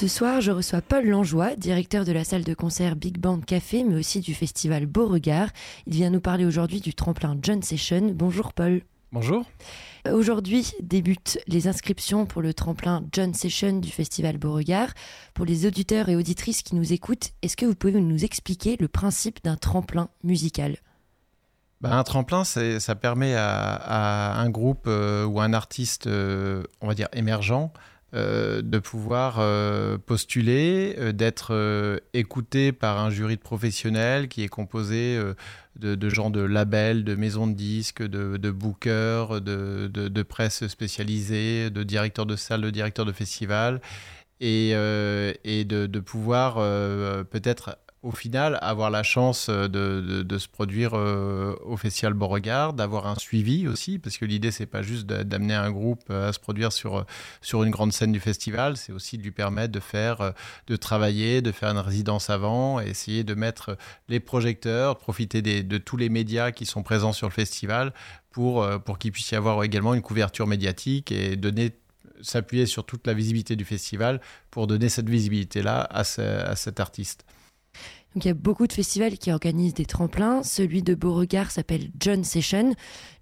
Ce soir, je reçois Paul Langeois, directeur de la salle de concert Big Band Café, mais aussi du festival Beauregard. Il vient nous parler aujourd'hui du tremplin John Session. Bonjour Paul. Bonjour. Aujourd'hui débutent les inscriptions pour le tremplin John Session du festival Beauregard. Pour les auditeurs et auditrices qui nous écoutent, est-ce que vous pouvez nous expliquer le principe d'un tremplin musical? Bah, un tremplin, ça permet à, un groupe euh, ou un artiste, euh, on va dire émergent, euh, de pouvoir euh, postuler, euh, d'être écouté par un jury de professionnels qui est composé de, gens de labels, de maisons de disques, de, bookers, de, presse spécialisée, de directeurs de salles, de directeurs de festivals, et de, pouvoir peut-être au final, avoir la chance euh, de, se produire euh, au Festival Beauregard, d'avoir un suivi aussi, parce que l'idée, c'est pas juste d'amener un groupe euh, à se produire sur, une grande scène du festival, c'est aussi de lui permettre de faire, de travailler, de faire une résidence avant, essayer de mettre les projecteurs, profiter de tous les médias qui sont présents sur le festival pour, pour qu'il puisse y avoir également une couverture médiatique et donner s'appuyer sur toute la visibilité du festival pour donner cette visibilité-là à cet artiste. Donc il y a beaucoup de festivals qui organisent des tremplins. Celui de Beauregard s'appelle John Session.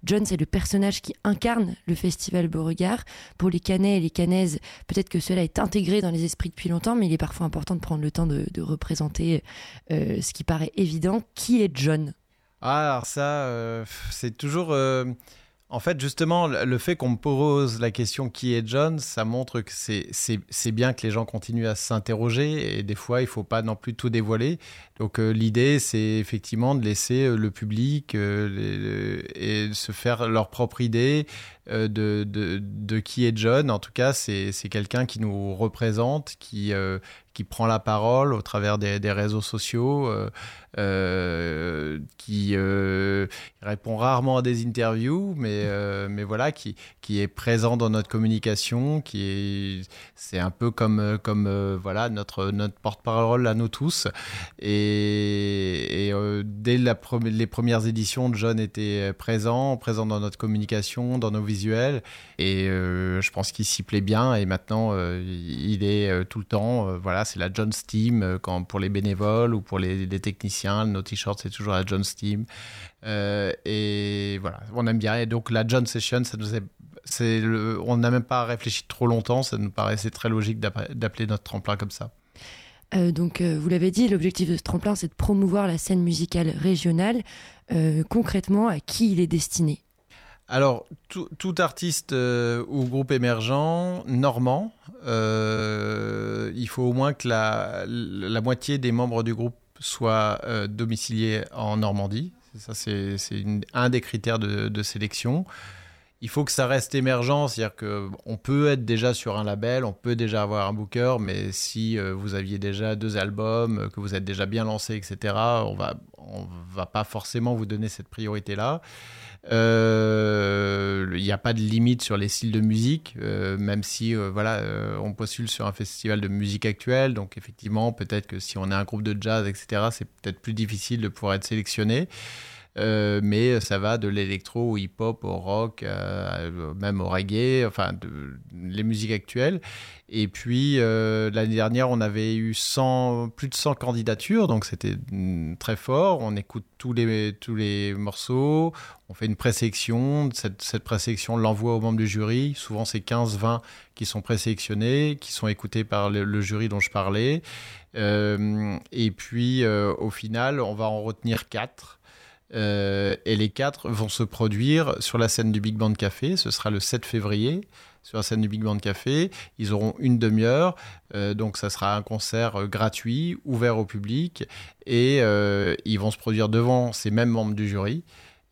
John, c'est le personnage qui incarne le festival Beauregard. Pour les Canets et les Canaises, peut-être que cela est intégré dans les esprits depuis longtemps, mais il est parfois important de prendre le temps de, représenter euh, ce qui paraît évident. Qui est John? Ah, alors ça, euh, c'est toujours... Euh, en fait, justement, le fait qu'on me pose la question qui est John, ça montre que c'est bien que les gens continuent à s'interroger et des fois, il faut pas non plus tout dévoiler. Donc, euh, l'idée, c'est effectivement de laisser euh, le public euh, se faire leur propre idée de, de, de, qui est John. En tout cas, c'est quelqu'un qui nous représente, qui, qui prend la parole au travers des, réseaux sociaux, euh, euh, qui euh, répond rarement à des interviews, mais, mais voilà, qui, qui est présent dans notre communication, qui est, c'est un peu comme, comme voilà, notre, notre porte-parole à nous tous. Et, dès les premières éditions, John était présent, présent dans notre communication, dans nos visuels, et je pense qu'il s'y plaît bien, et maintenant, il est tout le temps, voilà, c'est la John Steam euh, quand, pour les bénévoles ou pour les, techniciens. Nos t-shirts, c'est toujours la John Steam. Euh, et voilà, on aime bien. Et donc la John Session, ça nous est, c'est on n'a même pas réfléchi trop longtemps. Ça nous paraissait très logique d'appeler notre tremplin comme ça. Euh, donc, vous l'avez dit, l'objectif de ce tremplin, c'est de promouvoir la scène musicale régionale. concrètement, à qui il est destiné? Alors, tout, artiste euh, ou groupe émergent normand, euh, il faut au moins que la, moitié des membres du groupe soient euh, domiciliés en Normandie. Ça, c'est un des critères de, sélection. Il faut que ça reste émergent, c'est-à-dire qu'on peut être déjà sur un label, on peut déjà avoir un booker, mais si vous aviez déjà deux albums, que vous êtes déjà bien lancé, etc., on va, on va pas forcément vous donner cette priorité-là. Euh, il n'y a pas de limite sur les styles de musique, euh, même si euh, voilà, on postule sur un festival de musique actuelle. Donc effectivement, peut-être que si on est un groupe de jazz, etc., c'est peut-être plus difficile de pouvoir être sélectionné. Euh, mais ça va de l'électro au hip-hop, au rock, euh, même au reggae, enfin les musiques actuelles. Et puis euh, l'année dernière, on avait eu 100, plus de 100 candidatures, donc c'était mm, très fort. On écoute tous les, tous les morceaux, on fait une présélection. Cette, cette présélection, l'envoie aux membres du jury. Souvent, c'est 15-20 qui sont présélectionnés, qui sont écoutés par le, jury dont je parlais. et puis, au final, on va en retenir 4 euh, et les quatre vont se produire sur la scène du Big Band Café. Ce sera le 7 février. sur la scène du Big Band Café. Ils auront une demi-heure, donc ça sera un concert gratuit, ouvert au public, et ils vont se produire devant ces mêmes membres du jury.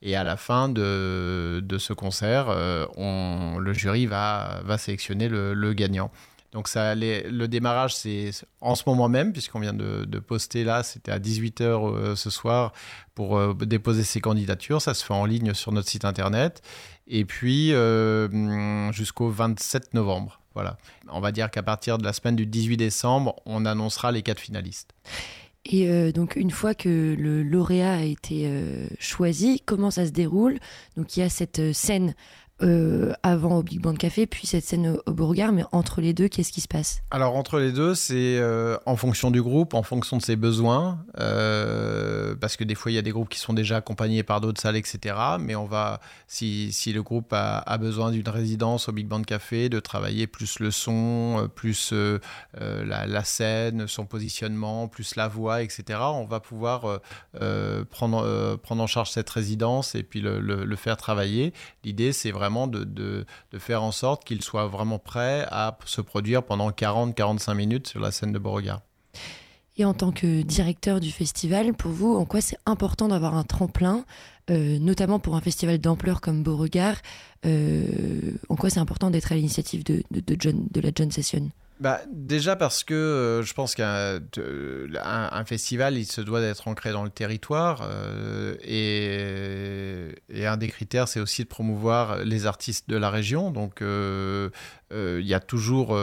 Et à la fin de, ce concert, le jury va, sélectionner le gagnant. Donc ça, le démarrage, c'est en ce moment même, puisqu'on vient de, poster là, c'était à 18h euh, ce soir pour euh, déposer ses candidatures. Ça se fait en ligne sur notre site internet. Et puis euh, jusqu'au 27 novembre. Voilà. On va dire qu'à partir de la semaine du 18 décembre, on annoncera les quatre finalistes. Et donc une fois que le lauréat a été choisi, comment ça se déroule? Donc il y a cette scène euh, avant au Big Band Café, puis cette scène au, Beauregard, mais entre les deux, qu'est-ce qui se passe? Alors entre les deux, c'est euh, en fonction du groupe, en fonction de ses besoins, euh, parce que des fois il y a des groupes qui sont déjà accompagnés par d'autres salles, etc. Mais on va, si, le groupe a, besoin d'une résidence au Big Band Café, de travailler plus le son, plus la, scène, son positionnement, plus la voix, etc. On va pouvoir prendre, prendre en charge cette résidence et puis le faire travailler. L'idée, c'est vraiment de, faire en sorte qu'il soit vraiment prêt à se produire pendant 40-45 minutes sur la scène de Beauregard. Et en tant que directeur du festival, pour vous, en quoi c'est important d'avoir un tremplin, euh, notamment pour un festival d'ampleur comme Beauregard euh, En quoi c'est important d'être à l'initiative de, de la John Session? Bah, déjà parce que euh, je pense qu'un un, festival, il se doit d'être ancré dans le territoire. Euh, et, un des critères, c'est aussi de promouvoir les artistes de la région. Donc, euh, il y a toujours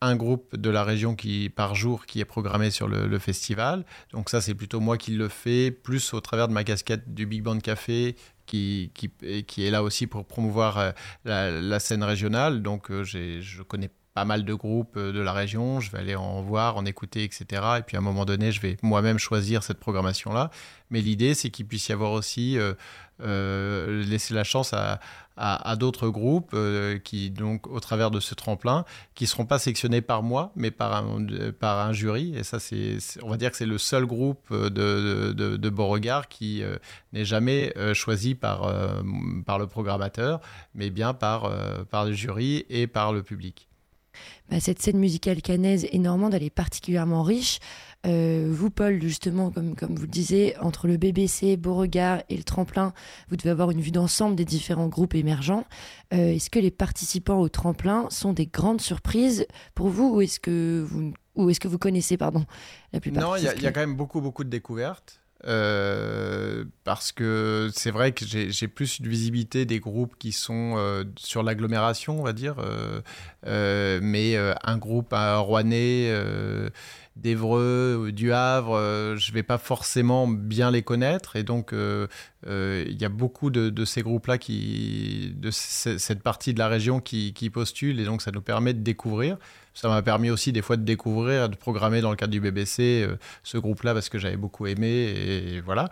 un groupe de la région qui, par jour qui est programmé sur le, festival. Donc, ça, c'est plutôt moi qui le fais, plus au travers de ma casquette du Big Band Café. Qui, qui, qui est là aussi pour promouvoir la, la scène régionale. Donc, je connais pas mal de groupes euh, de la région, je vais aller en voir, en écouter, etc. Et puis à un moment donné, je vais moi-même choisir cette programmation-là. Mais l'idée, c'est qu'il puisse y avoir aussi euh, euh, la chance à, d'autres groupes qui, donc, au travers de ce tremplin, qui ne seront pas sélectionnés par moi, mais par un, jury. Et ça, c'est, on va dire que c'est le seul groupe de, de, de, Beauregard qui n'est jamais choisi par, le programmateur, mais bien par le jury et par le public. Bah, cette scène musicale canaise et normande, elle est particulièrement riche. Euh, vous, Paul, justement, comme, comme vous le disiez, entre le BBC, Beauregard et le tremplin, vous devez avoir une vue d'ensemble des différents groupes émergents. Euh, est-ce que les participants au tremplin sont des grandes surprises pour vous ou est-ce que vous, ou est-ce que vous connaissez pardon, la plupart Non, il y, y, a quand même beaucoup, beaucoup de découvertes. Euh, parce que c'est vrai que j'ai plus une visibilité des groupes qui sont euh, sur l'agglomération, on va dire, euh, mais un groupe à Rouennais, d'Evreux, du Havre, je vais pas forcément bien les connaître, et donc il y a beaucoup de, ces groupes-là, de cette partie de la région qui, qui postulent, et donc ça nous permet de découvrir. Ça m'a permis aussi des fois de découvrir, de programmer dans le cadre du BBC euh, ce groupe-là parce que j'avais beaucoup aimé et, voilà.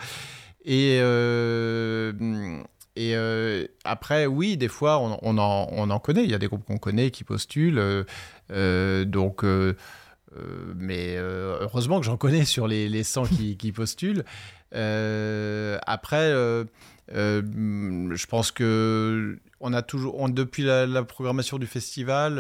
Et, euh, et euh, après, oui, des fois, on, on, en, on, en, connaît. Il y a des groupes qu'on connaît qui postulent. donc, mais heureusement que j'en connais sur les, les 100 qui, qui postulent. après, je pense que on a toujours, depuis la, la, programmation du festival,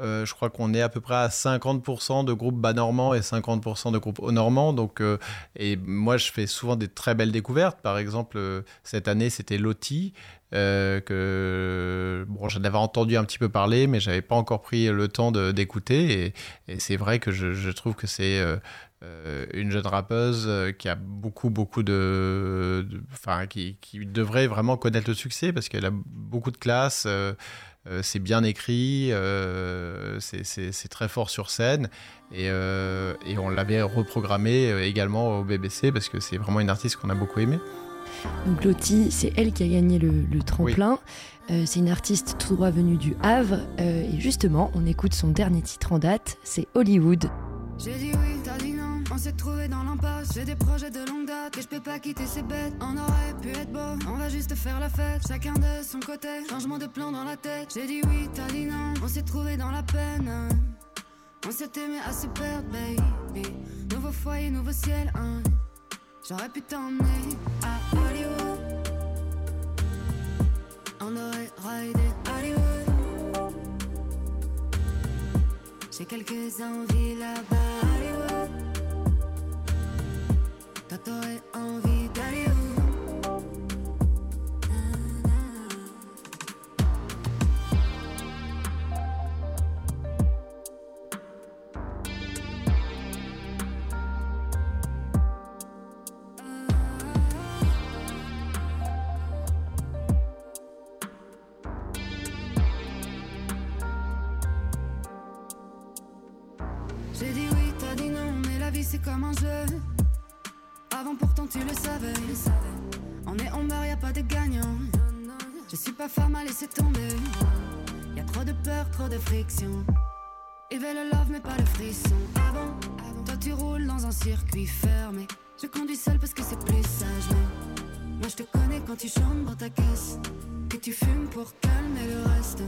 euh, je crois qu'on est à peu près à 50% de groupes bas normands et 50% de groupes haut normands. Donc, euh, et moi, je fais souvent des très belles découvertes. Par exemple, euh, cette année, c'était Loti. que bon, j'en avais entendu un petit peu parler, mais j'avais pas encore pris le temps d'écouter. Et, c'est vrai que je, trouve que c'est une jeune rappeuse qui a beaucoup, beaucoup de. Enfin, qui, devrait vraiment connaître le succès parce qu'elle a beaucoup de classe. C'est bien écrit, euh, c'est très fort sur scène. Et, euh, et on l'avait reprogrammé également au BBC parce que c'est vraiment une artiste qu'on a beaucoup aimée. Donc Lottie, c'est elle qui a gagné le, tremplin. c'est une artiste tout droit venue du Havre. et justement, on écoute son dernier titre en date, c'est Hollywood. Oui. On s'est trouvé dans l'impasse. J'ai des projets de longue date et je peux pas quitter ces bêtes. On aurait pu être beau, on va juste faire la fête. Chacun de son côté, changement de plan dans la tête. J'ai dit oui, t'as dit non. On s'est trouvé dans la peine. On s'est aimé à se perdre, baby. Nouveau foyer, nouveau ciel, hein. J'aurais pu t'emmener à Hollywood. On aurait raidé Hollywood. J'ai quelques envies là-bas, Envie J'ai dit oui, t'as dit non, mais la vie c'est comme un jeu. Tu le savais. On est on meurt, y a pas de gagnant. Je suis pas femme à laisser tomber. Y a trop de peur, trop de friction. Ils veulent le love mais pas le frisson. Avant, toi tu roules dans un circuit fermé. Je conduis seul parce que c'est plus sage. Moi je te connais quand tu chantes dans ta caisse. Que tu fumes pour calmer le reste.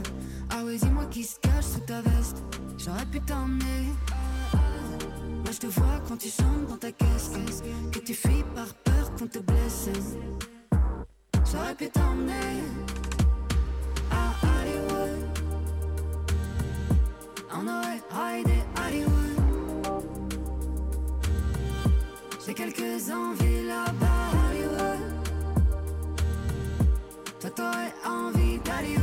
Ah oui, dis-moi qui se cache sous ta veste. J'aurais pu t'emmener. Je te vois quand tu chantes dans ta caisse. Que tu fuis par peur qu'on te blesse. J'aurais pu t'emmener à Hollywood. On aurait raidé Hollywood. J'ai quelques envies là-bas, Hollywood. Toi, t'aurais envie d'aller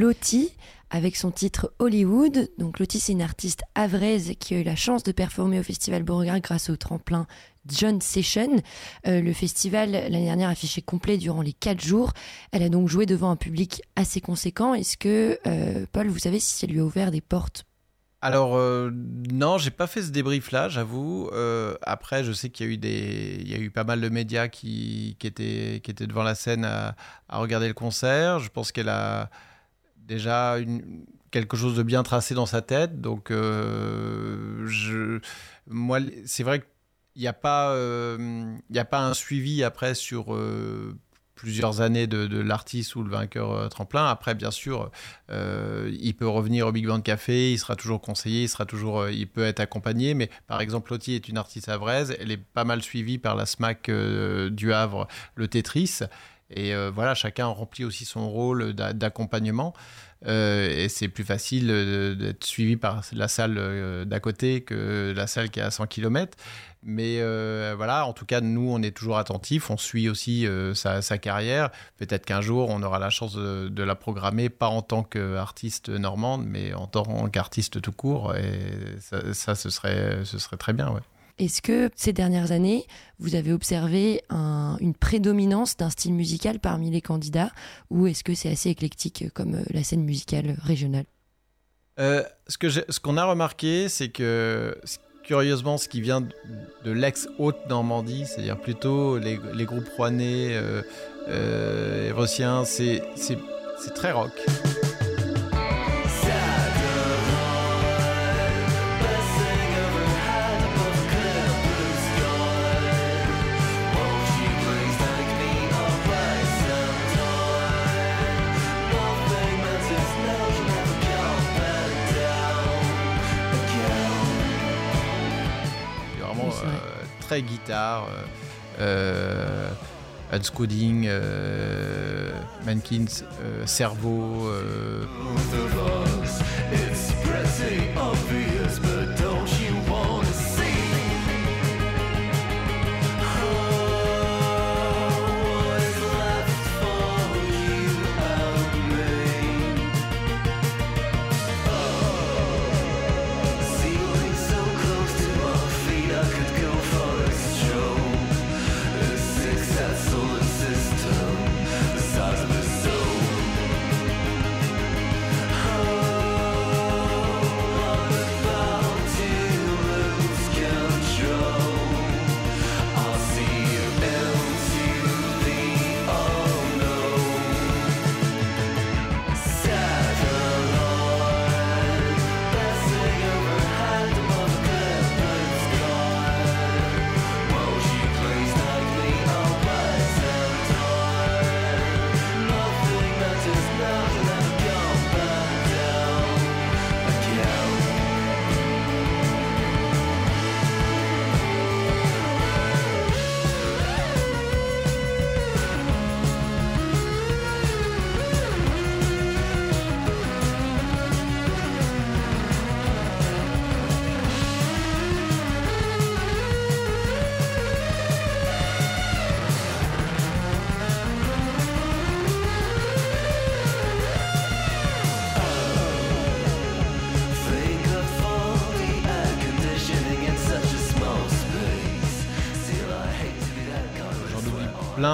Lottie avec son titre Hollywood. Donc Lottie, c'est une artiste avraise qui a eu la chance de performer au Festival Beauregard grâce au tremplin John Session. Euh, le festival, l'année dernière, affiché complet durant les quatre jours. Elle a donc joué devant un public assez conséquent. Est-ce que, euh, Paul, vous savez si ça lui a ouvert des portes? Alors, euh, non, j'ai pas fait ce débrief-là, j'avoue. Euh, après, je sais qu'il y a eu des, il y a eu pas mal de médias qui, qui étaient, qui étaient devant la scène à regarder le concert. Je pense qu'elle a déjà quelque chose de bien tracé dans sa tête. Donc, euh, moi, c'est vrai qu'il n'y a pas, euh, a pas un suivi après sur euh, plusieurs années de, l'artiste ou le vainqueur tremplin. Après, bien sûr, il peut revenir au Big Band Café, il sera toujours conseillé, il sera toujours, il peut être accompagné. Mais par exemple, Lottie est une artiste avraise, elle est pas mal suivie par la SMAC du Havre, le Tetris. Et euh, voilà, chacun remplit aussi son rôle d'a- d'accompagnement. Euh, et c'est plus facile euh, d'être suivi par la salle d'à côté que la salle qui est à 100 km. Mais voilà, en tout cas, nous, on est toujours attentifs. On suit aussi sa, carrière. Peut-être qu'un jour, on aura la chance de, de la programmer, pas en tant qu'artiste normande, mais en tant qu'artiste tout court. Et ça, ça, ce, serait, ce serait très bien, ouais. Est-ce que ces dernières années, vous avez observé un- une prédominance d'un style musical parmi les candidats ou est-ce que c'est assez éclectique comme euh, la scène musicale régionale? Euh, ce que qu'on a remarqué, c'est que curieusement, ce qui vient de, l'ex-Haute-Normandie, c'est-à-dire plutôt les, groupes rouennais, euh, euh, c'est très rock. Très guitare. Euh, euh, Hans Coding, euh, Mankins, euh, Cerveau.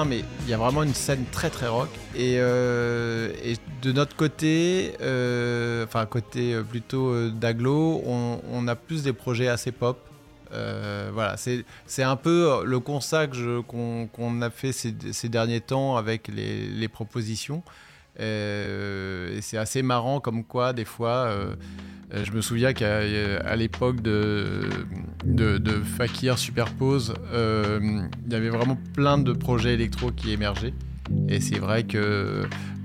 Mais il y a vraiment une scène très très rock. Et, euh, de notre côté, euh, enfin côté plutôt d'aglo, on, a plus des projets assez pop. voilà, c'est un peu le constat qu'on a fait ces, derniers temps avec les propositions. Et c'est assez marrant comme quoi, des fois, euh, je me souviens qu'à l'époque de, Fakir Superpose, euh, il y avait vraiment plein de projets électro qui émergeaient. Et c'est vrai que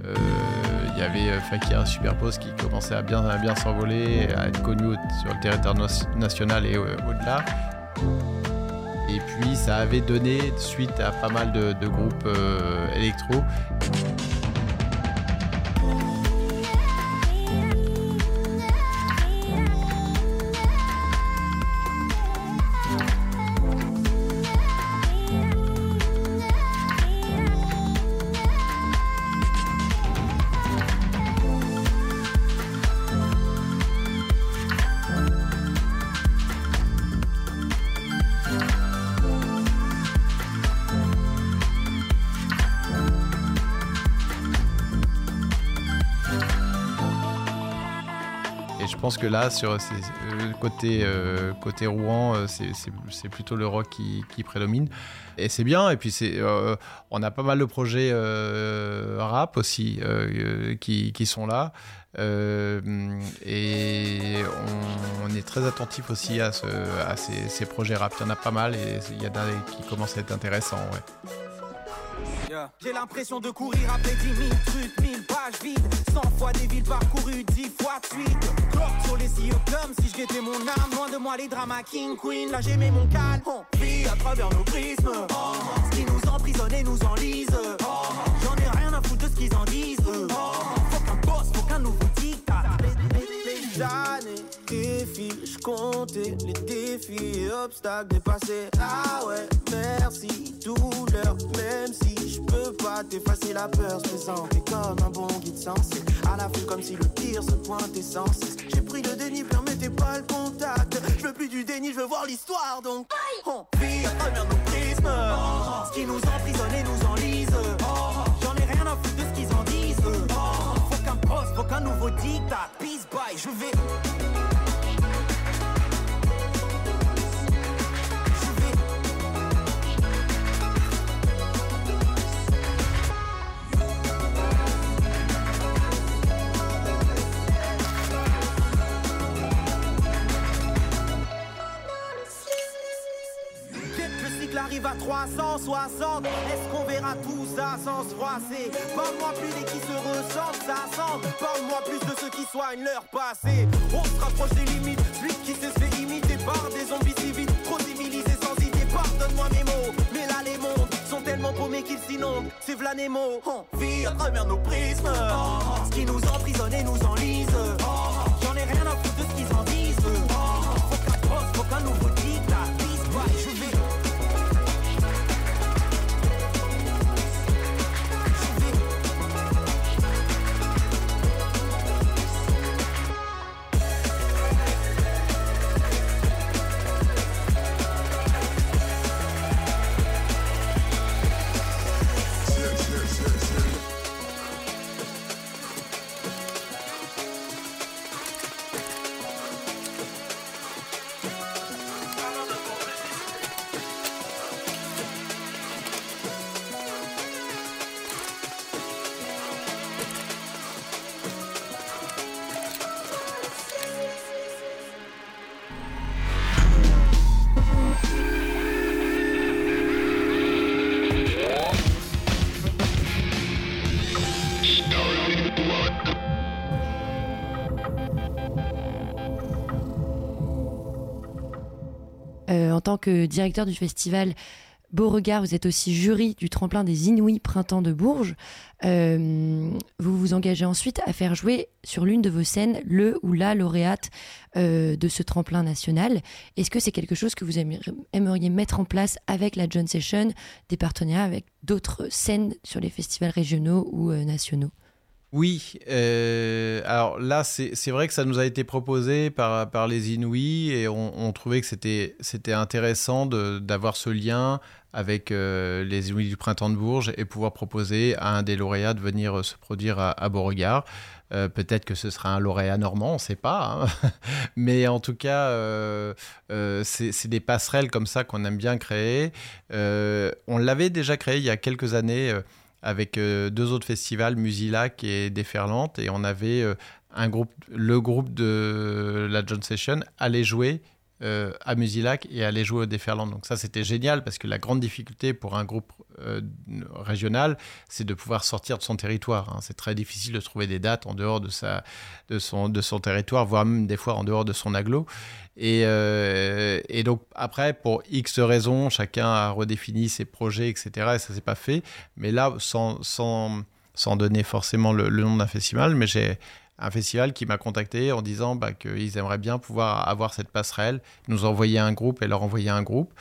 euh, il y avait Fakir Superpose qui commençait à bien, s'envoler, à être connu sur le territoire national et au-delà. Et puis ça avait donné suite à pas mal de groupes électro. Que là, sur euh, côté, euh, côté Rouen, euh, c'est plutôt le rock qui, prédomine. Et c'est bien. Et puis, on a pas mal de projets rap aussi qui, sont là. et on, est très attentif aussi à, ce, à ces, projets rap. Il y en a pas mal et il y en a qui commencent à être intéressants. J'ai l'impression de courir après 10 000 trucs, 1000 pages vides. 100 fois des villes parcourues, 10 fois de suite. Sur les yeux comme si je mon âme Loin de moi les dramas King Queen, là j'ai mis mon calme On vit à travers nos prismes. Ce qui nous emprisonne et nous enlise. J'en ai rien à foutre de ce qu'ils en disent. Faut qu'un boss, faut qu'un nouveau dictat. Les années défilent, je comptais les défis et obstacles dépassés Ah ouais, merci, douleur, même si peux pas t'effacer la peur, se présenter comme un bon guide sensé. À la fin, comme si le pire se pointait sans cesse. J'ai pris le déni, permettez pas le contact. Je veux plus du déni, je veux voir l'histoire, donc on vit à travers nos prismes. Ce qui nous emprisonne et nous enlise. J'en ai rien à foutre de ce qu'ils en disent. Faut qu'un poste, faut qu'un nouveau dictat. Peace, bye, je vais. Arrive à 360 Est-ce qu'on verra tout ça sans se froisser? Parle-moi plus des qui se ressentent, ça semble. Parle-moi plus de ceux qui soignent leur passé. On se rapproche des limites, celui qui se fait imiter par des zombies civils Trop civilisés sans idée, pardonne-moi mes mots. Mais là les mondes sont tellement paumés qu'ils s'inondent. C'est v'là Nemo, on vit à travers nos prismes. Ce qui nous emprisonne et nous enlise. J'en ai rien à foutre de ce qu'ils en disent. Faut qu'un nouveau tant que directeur du festival Beauregard, vous êtes aussi jury du tremplin des Inouïs Printemps de Bourges. Euh, vous vous engagez ensuite à faire jouer sur l'une de vos scènes le ou la lauréate euh, de ce tremplin national. Est-ce que c'est quelque chose que vous aimeriez mettre en place avec la John Session, des partenariats avec d'autres scènes sur les festivals régionaux ou euh, nationaux? Oui, euh, alors là, c'est vrai que ça nous a été proposé par, les Inuits et on, trouvait que c'était intéressant d'avoir ce lien avec euh, les Inuits du Printemps de Bourges et pouvoir proposer à un des lauréats de venir se produire à, Beauregard. Euh, peut-être que ce sera un lauréat normand, on ne sait pas. Hein. Mais en tout cas, c'est des passerelles comme ça qu'on aime bien créer. on l'avait déjà créé il y a quelques années avec euh, deux autres festivals, Musilac et Déferlante, et on avait euh, un groupe, le groupe de la John Session allait jouer euh, à Musilac et aller jouer au Déferland. Donc ça, c'était génial parce que la grande difficulté pour un groupe euh, régional, c'est de pouvoir sortir de son territoire. Hein. C'est très difficile de trouver des dates en dehors de, sa, de, son, de son territoire, voire même des fois en dehors de son aglo. Et, euh, donc après, pour X raisons, chacun a redéfini ses projets, etc. Et ça s'est pas fait. Mais là, sans, sans, sans donner forcément le nom d'un festival, mais j'ai un festival qui m'a contacté en disant bah, qu'ils aimeraient bien pouvoir avoir cette passerelle, nous envoyer un groupe et leur envoyer un groupe.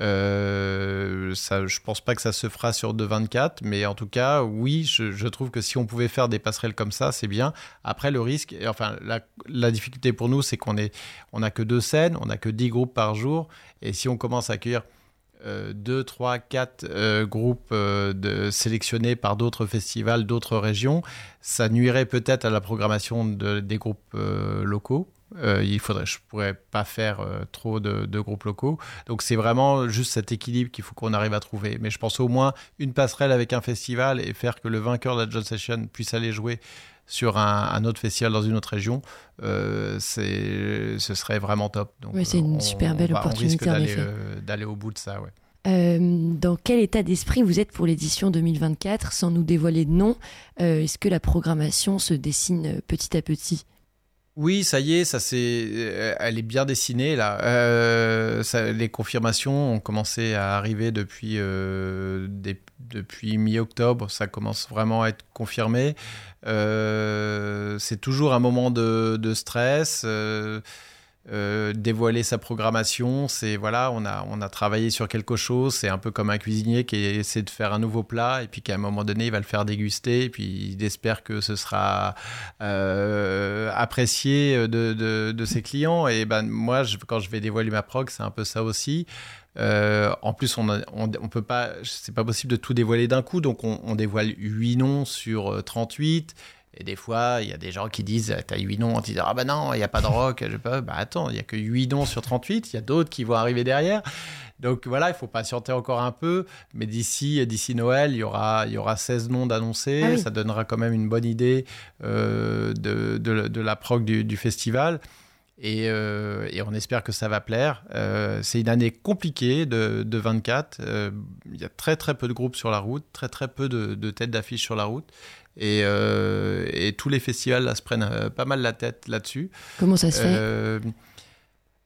Euh, ça, je pense pas que ça se fera sur 2.24, mais en tout cas, oui, je, trouve que si on pouvait faire des passerelles comme ça, c'est bien. Après, le risque, enfin, la, difficulté pour nous, c'est qu'on est, on que deux scènes, on n'a que 10 groupes par jour, et si on commence à accueillir 2, 3, 4 groupes euh, sélectionnés par d'autres festivals, d'autres régions, ça nuirait peut-être à la programmation des groupes euh, locaux. Euh, il faudrait, je pourrais pas faire trop de, de, groupes locaux. Donc c'est vraiment juste cet équilibre qu'il faut qu'on arrive à trouver. Mais je pense au moins une passerelle avec un festival et faire que le vainqueur de la John Session puisse aller jouer sur un, autre festival dans une autre région, euh, ce serait vraiment top. Oui, c'est une super belle opportunité euh, d'aller au bout de ça. Ouais. Euh, dans quel état d'esprit vous êtes pour l'édition 2024 sans nous dévoiler de nom Est-ce que la programmation se dessine petit à petit? Oui, ça y est, ça c'est, elle est bien dessinée là. les confirmations ont commencé à arriver depuis depuis mi-octobre. Ça commence vraiment à être confirmé. Euh, c'est toujours un moment de, stress. Euh, euh, dévoiler sa programmation, c'est voilà, on a, on a travaillé sur quelque chose. C'est un peu comme un cuisinier qui essaie de faire un nouveau plat et puis qu'à un moment donné, il va le faire déguster et puis il espère que ce sera apprécié de, de, ses clients. Et ben moi, quand je vais dévoiler ma prog, c'est un peu ça aussi. en plus, on, on, peut pas, c'est pas possible de tout dévoiler d'un coup, donc on, on, dévoile 8 noms sur 38. Et des fois, il y a des gens qui disent T'as 8 noms, on dit Ah bah non, il n'y a pas de rock. Je peux, bah attends, il n'y a que 8 noms sur 38, il y a d'autres qui vont arriver derrière. Donc voilà, il faut patienter encore un peu. Mais d'ici d'ici Noël, il y aura, il y aura 16 noms d'annoncés. Ah ça donnera quand même une bonne idée euh, de, de, la prog du, festival. Et, euh, et, on espère que ça va plaire. Euh, c'est une année compliquée de, de 24. il y a très très peu de groupes sur la route, très très peu de, de têtes d'affiche sur la route. Euh, et, tous les festivals là, se prennent euh, pas mal la tête là-dessus. Comment ça se fait euh,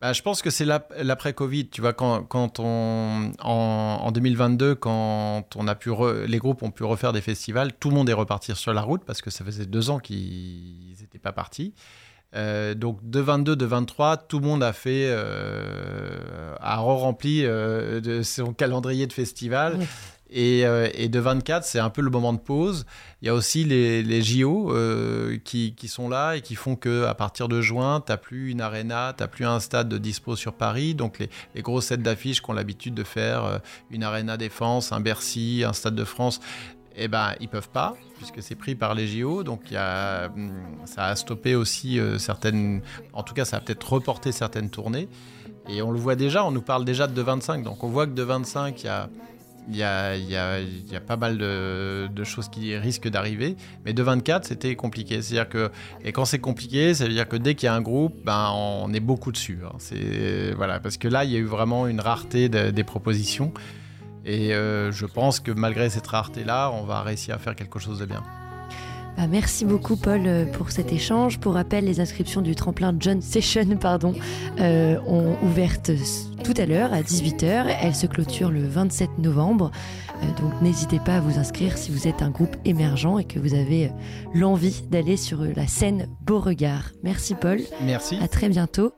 bah, je pense que c'est l'après-Covid. Tu vois, quand, quand on, en, 2022, quand on a pu les groupes ont pu refaire des festivals, tout le monde est reparti sur la route parce que ça faisait deux ans qu'ils n'étaient pas partis. donc de 22, de 23, tout le monde a fait, a re-rempli de son calendrier de festival. Et, de 24, c'est un peu le moment de pause. Il y a aussi les, JO euh, qui, sont là et qui font que à partir de juin, tu n'as plus une arena, tu n'as plus un stade de dispo sur Paris. Donc les, les gros sets d'affiches qui ont l'habitude de faire euh, une arena défense, un Bercy, un stade de France, eh ben, ils peuvent pas, puisque c'est pris par les JO. Donc, hum, ça a stoppé aussi certaines. En tout cas, ça a peut-être reporté certaines tournées. Et on le voit déjà, on nous parle déjà de 2,25. Donc, on voit que de 25, il y a il y a, pas mal de, de choses qui risquent d'arriver. Mais de 24, c'était compliqué. C'est-à-dire que, et quand c'est compliqué, ça veut dire que dès qu'il y a un groupe, ben, on est beaucoup dessus. Hein. C'est, voilà, parce que là, il y a eu vraiment une rareté des propositions. Et euh, je pense que malgré cette rareté-là, on va réussir à faire quelque chose de bien. Bah, merci beaucoup Paul euh, pour cet échange. Pour rappel, les inscriptions du tremplin John Session pardon, euh, ont ouvertes tout à l'heure à 18h. Elles se clôturent le 27 novembre. Euh, donc n'hésitez pas à vous inscrire si vous êtes un groupe émergent et que vous avez l'envie d'aller sur la scène Beauregard. Merci Paul. Merci. À très bientôt.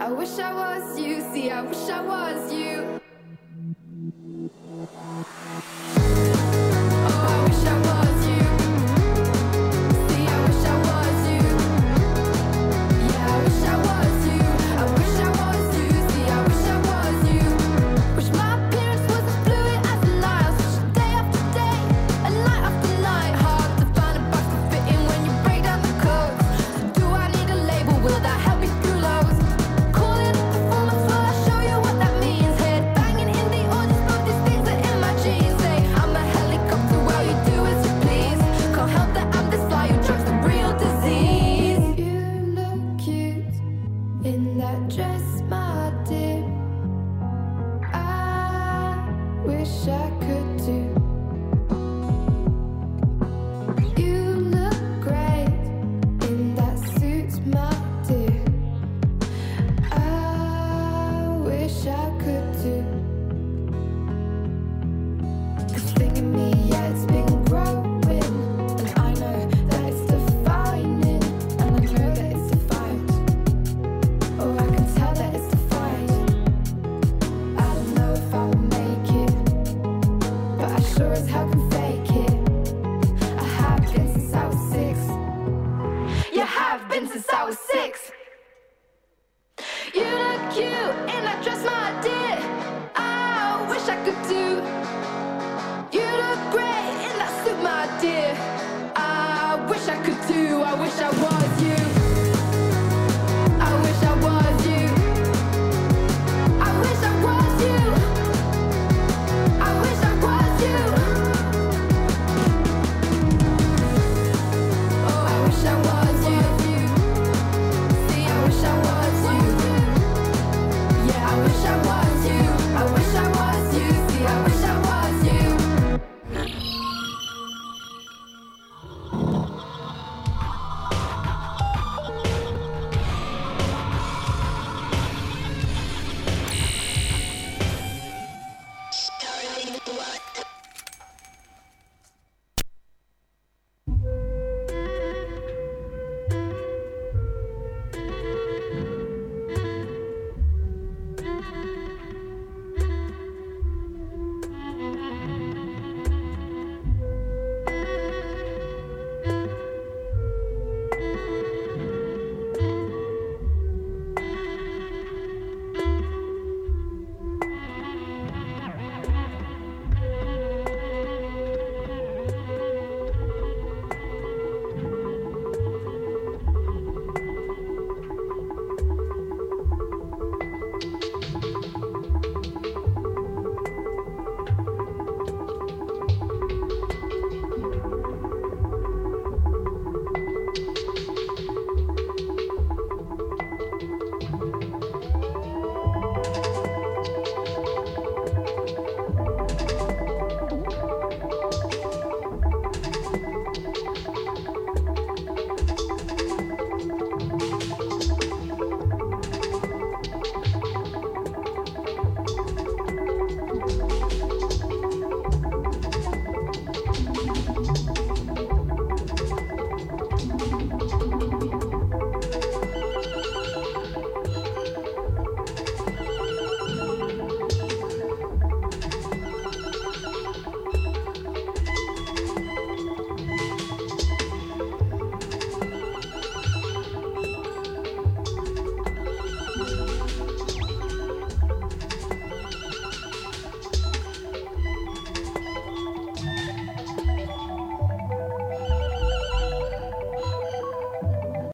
I wish I was you. See, I wish I was you.